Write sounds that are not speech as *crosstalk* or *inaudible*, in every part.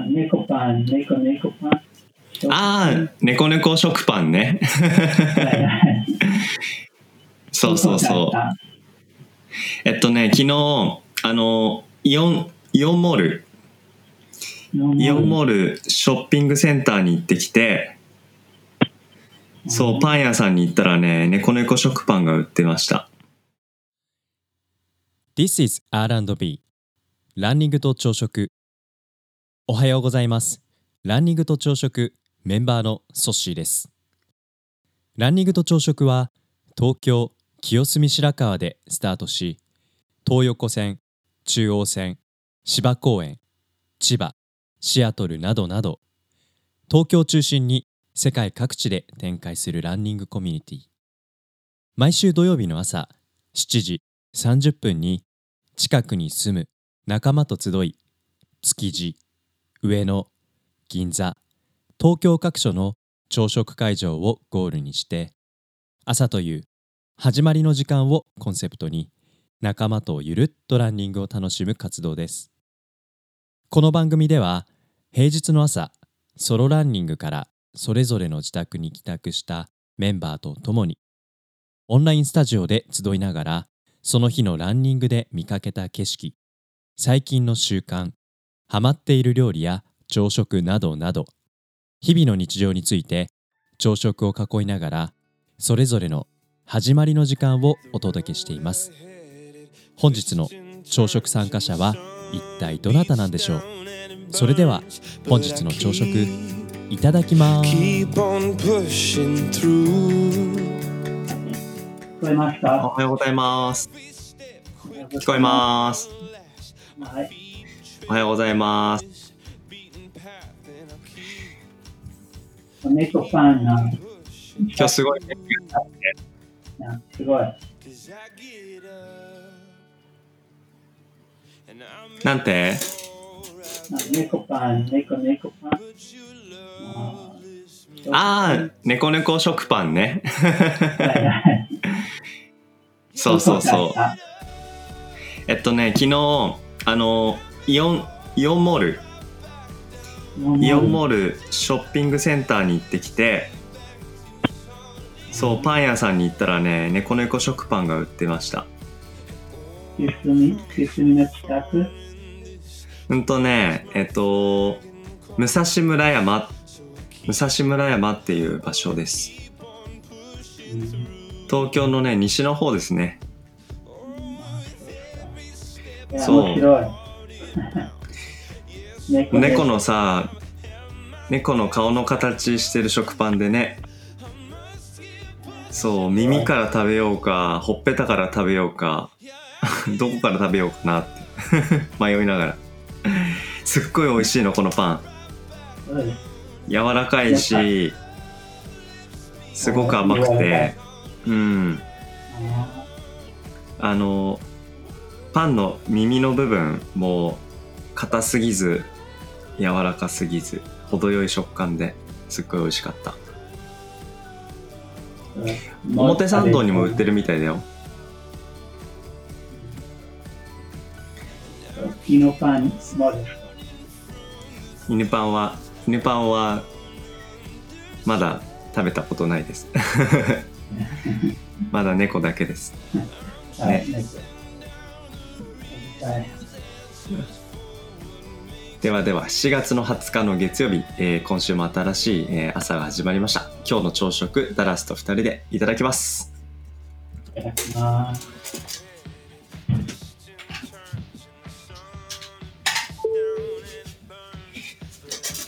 あ猫パン、猫猫パン。ああ、猫猫食パンね。そうそうそう。えっとね、昨日、あの、イオン、イオンモール、イオンモールショッピングセンターに行ってきて、そう、パン屋さんに行ったらね、猫猫食パンが売ってました。This is R&B ランニングと朝食おはようございます。ランニングと朝食メンバーのソッシーです。ランニングと朝食は東京清澄白河でスタートし東横線中央線芝公園千葉シアトルなどなど東京を中心に世界各地で展開するランニングコミュニティ。毎週土曜日の朝7時30分に近くに住む仲間と集い築地上野銀座東京各所の朝食会場をゴールにして朝という始まりの時間をコンセプトに仲間とゆるっとランニングを楽しむ活動です。この番組では平日の朝ソロランニングからそれぞれの自宅に帰宅したメンバーと共にオンラインスタジオで集いながらその日のランニングで見かけた景色最近の習慣ハマっている料理や朝食などなど日々の日常について朝食を囲いながらそれぞれの始まりの時間をお届けしています本日の朝食参加者は一体どなたなんでしょう？それでは本日の朝食いただきます Keep on pushing through. 聞こえますおかはようございます。聞こえます。す。はい。おはようございます。猫パンな、今日すごい、なすごい。なんて？あ猫パン、猫猫パン。ああ、猫猫食パンね。*laughs* そうそうそう。あえっとね、昨日、あの、イオン、イオンモール、イオンモールショッピングセンターに行ってきて、そう、パン屋さんに行ったらね、猫猫食パンが売ってました。ゆすみ、ゆすみの近く。うんとね、えっと、武蔵村山、武蔵村山っていう場所です。東京のね、西の方ですね。そう面白い。*laughs* 猫のさ、猫の顔の形してる食パンでね。そう、耳から食べようか、ほっぺたから食べようか、*laughs* どこから食べようかなって *laughs* 迷いながら。すっごい美味しいの、このパン。うです柔らかいし、すごく甘くて、うん。あの、パンの耳の部分も硬すぎず、柔らかすぎず、程よい食感ですっごい美味しかった。ー表参道にも売ってるみたいだよ。ピノパンパンは、犬パンは、まだ食べたことないです。*laughs* *laughs* まだ猫だけです。はい、猫はいではでは、7月の20日の月曜日、えー今週も新しい、えー朝が始まりました。今日の朝食、ダラスと2人でいただきます。いただきます。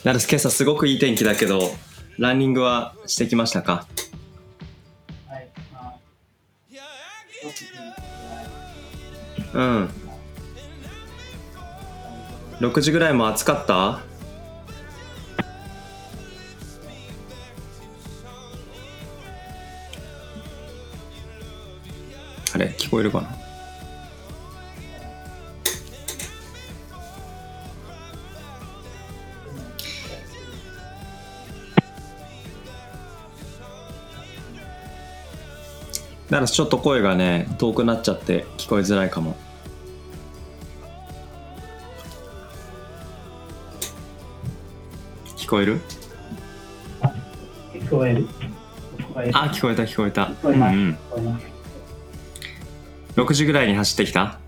ダラス、今朝すごくいい天気だけど、ランニングはしてきましたか？うん。6時ぐらいも暑かった？あれ聞こえるかな？だからちょっと声がね遠くなっちゃって聞こえづらいかも。こえる？聞こえる。聞こえる。あ、聞こえた聞こえた。聞こえます。うん聞こえます。うん。6時ぐらいに走ってきた？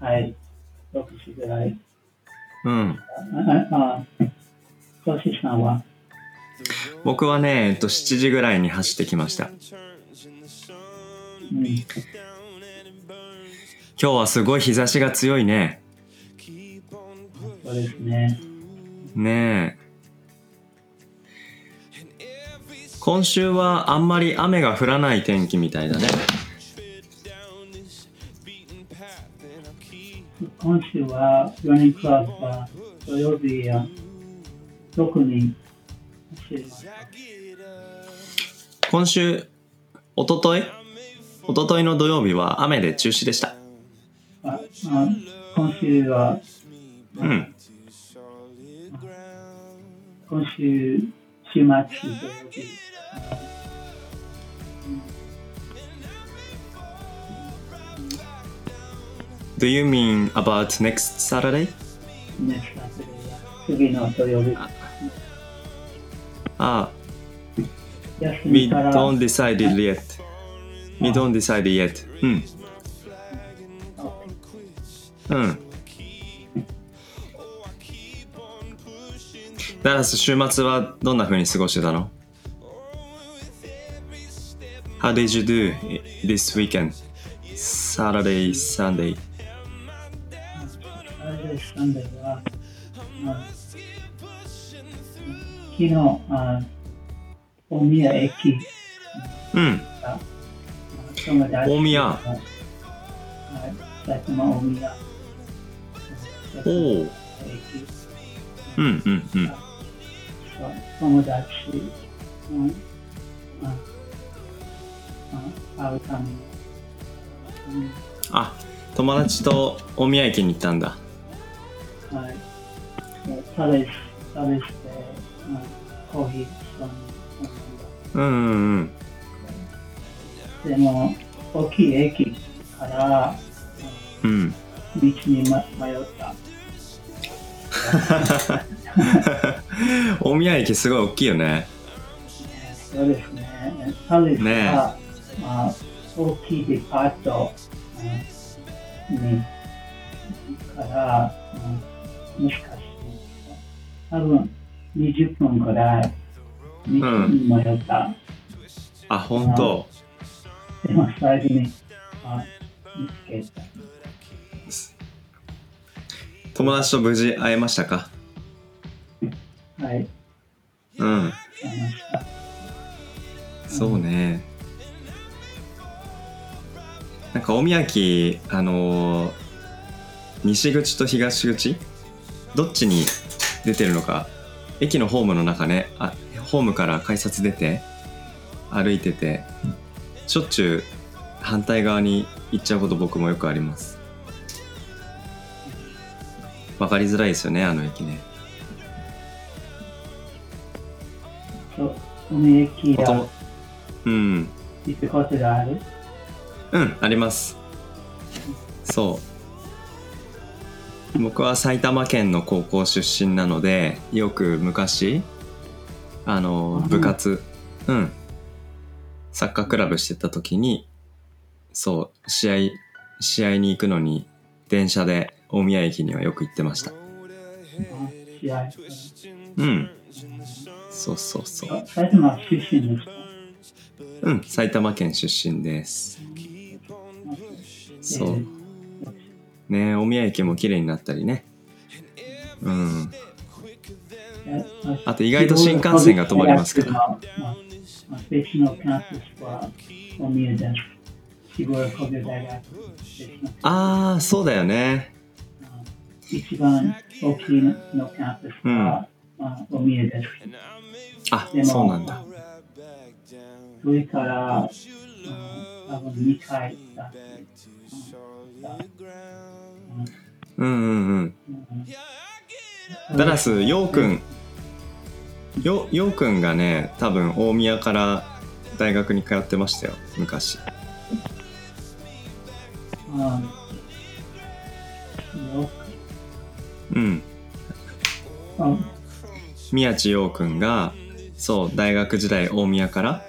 はい。6時ぐらい。うん。あ、あ、あ、ソシさんは？僕はね、えっと、7時ぐらいに走ってきました。うん。今日はすごい日差しが強いね。そうですね。ねえ。今週はあんまり雨が降らない天気みたいだね。今週は、ランニングクラブは土曜日や6人走ります。今週、おととい？おとといの土曜日は雨で中止でした。ああ今週は、うん。今週、週末土曜日。Do you mean about next Saturday? ネクストサタデーや次の土曜日。あ、休 we みから don't decide yet. We don't decide yet. うん。うん。ダラス週末はどんな風に過ごしてたの？How did you do this weekend? Saturday, Sunday. サタデー、サンデーは、あ昨日、あ大宮駅うん。大宮はい埼玉大宮おお。駅うんうんうん。友達、うんああ会うために、うんあ、友達。と大宮駅に行ったんだ。はい。サレス、サレスで、うんコーヒー一緒にうんうんうん。飲ん。でも、大きい駅からうん。道に、ま、迷った。大宮駅すごい大きいよね。そうですね。サレスねは、まあ、大きいデパート、うんにから、うん、もしかして、多分20分ぐらい道に迷った。あ、本当。でも最後に、あ、見つけた。友達と無事会えましたか？はい、うん。そうね。なんか大宮駅、あのー西口と東口？どっちに出てるのか？駅のホームの中ねあホームから改札出て歩いててしょっちゅう反対側に行っちゃうこと僕もよくあります。わかりづらいですよねあの駅ねそう、この駅やうん。行くことがある？うんあります。そう。僕は埼玉県の高校出身なのでよく昔あのうん。部活うん。サッカークラブしてた時にそう試合試合に行くのに電車で大宮駅にはよく行ってました。あ試合。うん。そうそうそう。あ埼玉出身ですかうん。埼玉県出身です。そう。ね大宮駅も綺麗になったりね。うん。えあと意外と新幹線が止まりますから。ああそうだよね一番大きいのキャンパスは、まあ、大宮です。あでそうなんだ。それから、うん多分2回だって。うんうん。うんうんダラスヨウくんヨヨウくんがね多分大宮から大学に通ってましたよ。昔。うん。ようん。くうん。宮地陽くんがそう大学時代大宮から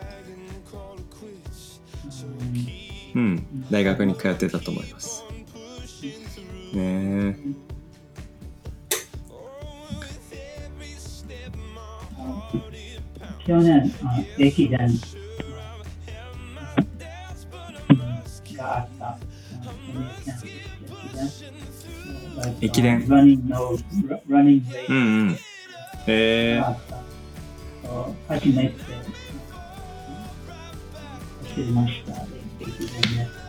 うん大学に通ってたと思います。ねえ。去年、あ駅伝駅伝うんうんへえがあった。そう初めて走りました。駅伝で。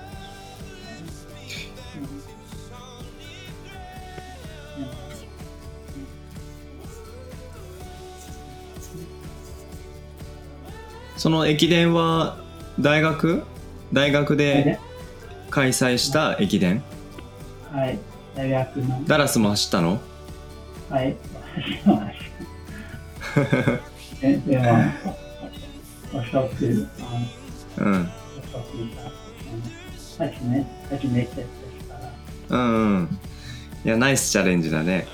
その駅伝は大学？大学で開催した駅伝？はい、大学の、ダラスも走ったの？はい、走りました。ででも、遅く、あうん。遅くが、初め初めてですから、うん。うん。いやナイスチャレンジだねね、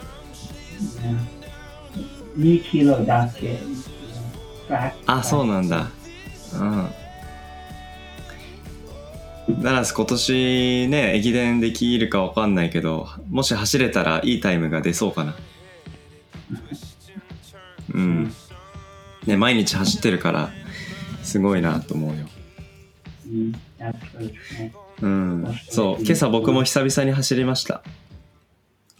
2キロだけ、あそうなん。だうんダラス今年ね駅伝できるかわかんないけどもし走れたらいいタイムが出そうかな。うん。ね毎日走ってるからすごいなと思うよ。うん。そう。今朝僕も久々に走りました。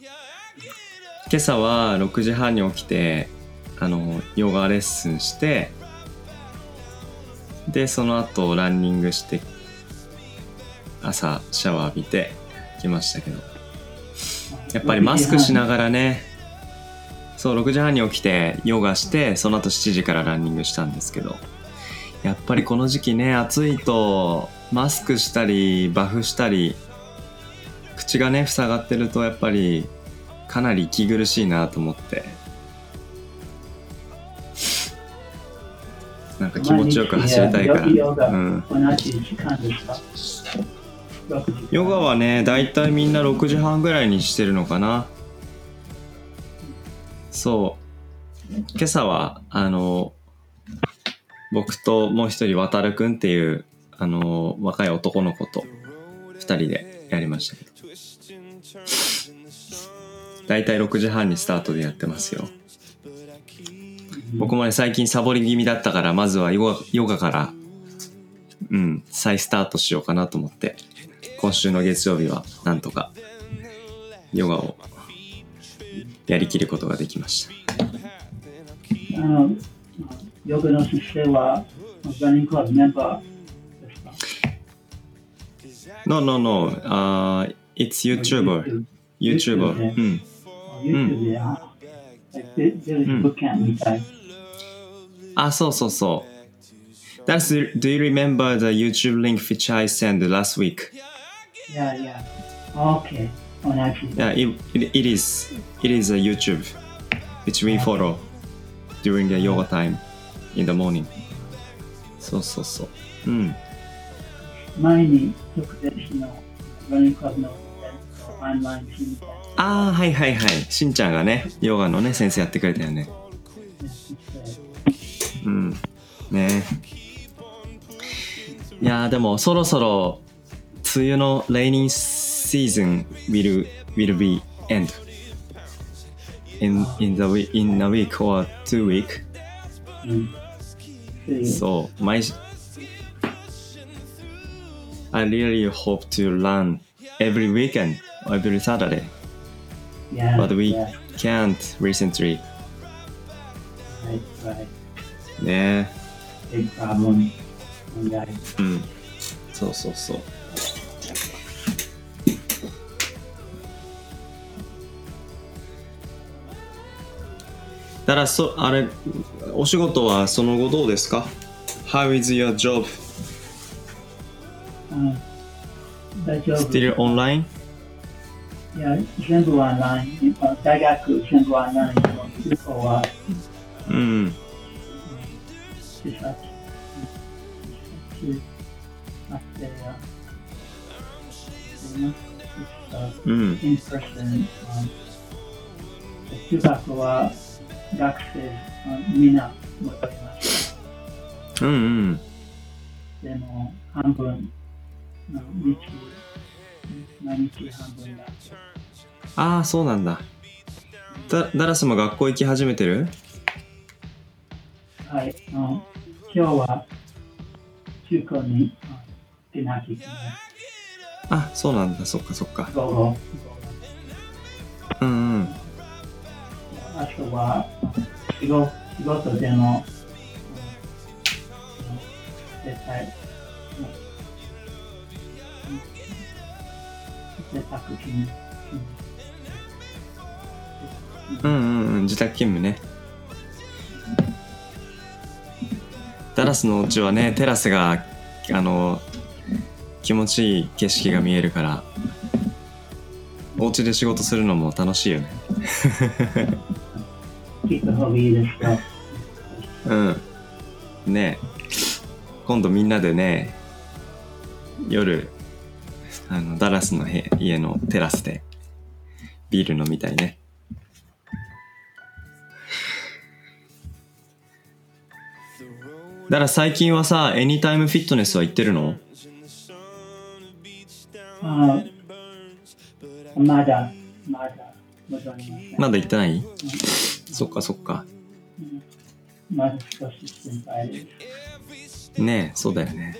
今朝は6時半に起きてあのヨガレッスンしてでその後ランニングして朝シャワー浴びて来ましたけど。やっぱりマスクしながらね。そう6時半に起きてヨガしてその後7時からランニングしたんですけど。やっぱりこの時期ね暑いとマスクしたりバフしたり口がね塞がってるとやっぱりかなり息苦しいなと思って。なんか気持ちよく走りたいから、うん、同じ時間ですか？ヨガはねだいたいみんな6時半ぐらいにしてるのかな。そう。今朝はあの僕ともう一人渡るくんっていうあの若い男の子と2人でやりましたけど。だいたい6時半にスタートでやってますよ。僕もね最近サボり気味だったからまずはヨガヨガからうん再スタートしようかなと思って。今週の月曜日はなんとかヨガをやりきることができましたあの、ヨガの先生は、ランニングクラブメンバーですか No no no、uh, it's YouTuber YouTuber うん YouTube で、あ、で、で、ブッキャンみたい。あそうそうそう That's do you remember the YouTube link which I sent last week? Yeah, yeah. Okay. Yeah, it, it, it is. It is a YouTube which we follow during the yoga time in the morning. そうそうそう。うん。前に特別のランニングクラブのオンラインしみたいああ、はいはいはい。しんちゃんがね、ヨガのね、先生やってくれたよね。うん。ねいやーでもそろそろ梅雨の raining season will, will be end in, in, the, week- in a week or two week うん。そうそう、毎週 I really hope to run every weekend, every Saturday, Yeah, but we yeah, can't recently. right, right. ね Big problem. 問題。うん。そうそうそう。 だからそ、あれ、お仕事はその後どうですか ?How is your job? うん。大丈夫。Still online? いや、全部オンライン。あ大学全部オンライン。向こうはうん。視察。視察で、うん。in person、中学は学生あみんな戻りましうんうん。た。でも、半分。の日、毎日半分だ。ああそうなんだ。ダダラスも学校行き始めてる？はい、あの今日は中高にあ出なきゃいけない。あそうなんだ。そっかそっか。うんうんあとは仕事仕事での、うん絶対、うん絶対勤うんうんうん自宅勤務ね。ダラスのお家はねテラスがあの気持ちいい景色が見えるからお家で仕事するのも楽しいよね。聞く方がいいですよ。うん。ねえ。今度みんなでね夜あのダラスのへ家のテラスでビール飲みたいね。だから最近はさエニタイムフィットネスは行ってるの？あまだ、まだまだ行ってない？そっかそっか。ねえそうだよね。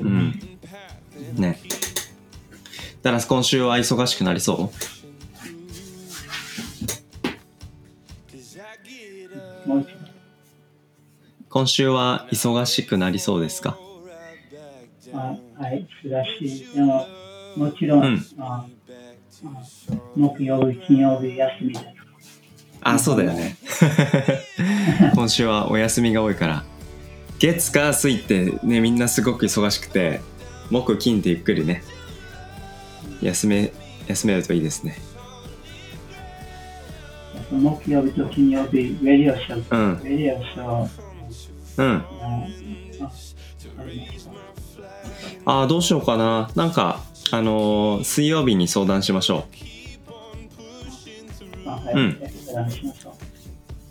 うん。ね。ダラス今週は忙しくなりそう？今週は忙しくなりそうですか？あはい、しだし、でも、もちろん、うん木曜日、金曜日休みです。あそうだよね。*laughs* 今週はお休みが多いから。月火水ってねみんなすごく忙しくて木金ってゆっくりね。休め休めるといいですね。木曜日と金曜日、レディオショー、う。ん。レディオショー、う。ん。あああ。あーどうしようかな。なんかあのー水曜日に相談しましょあはい、うん。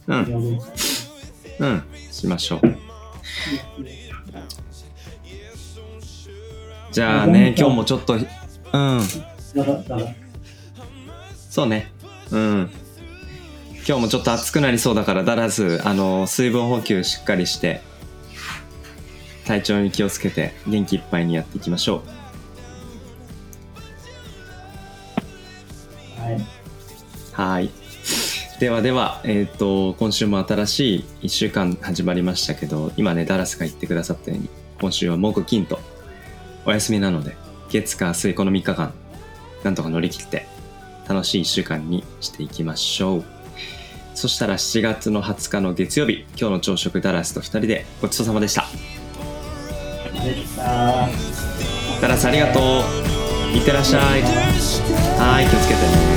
う。う。うん。う。んしましょう。じゃあね今日もちょっとうん。そうね。うん。今日もちょっと暑くなりそうだから、だらず、あの、水分補給しっかりして、体調に気をつけて、元気いっぱいにやっていきましょははい。ではでは、えっ、と、今週も新しい1週間始まりましたけど、今ね、ダラスが言ってくださったように、今週は木金とお休みなので、月火水この3日間、なんとか乗り切って、楽しい1週間にしていきましょう。そしたら7月の20日の月曜日、今日の朝食ダラスと2人でごちそうさま。でした。ダラスありがとう。いってらっしゃい。はい、気をつけてね。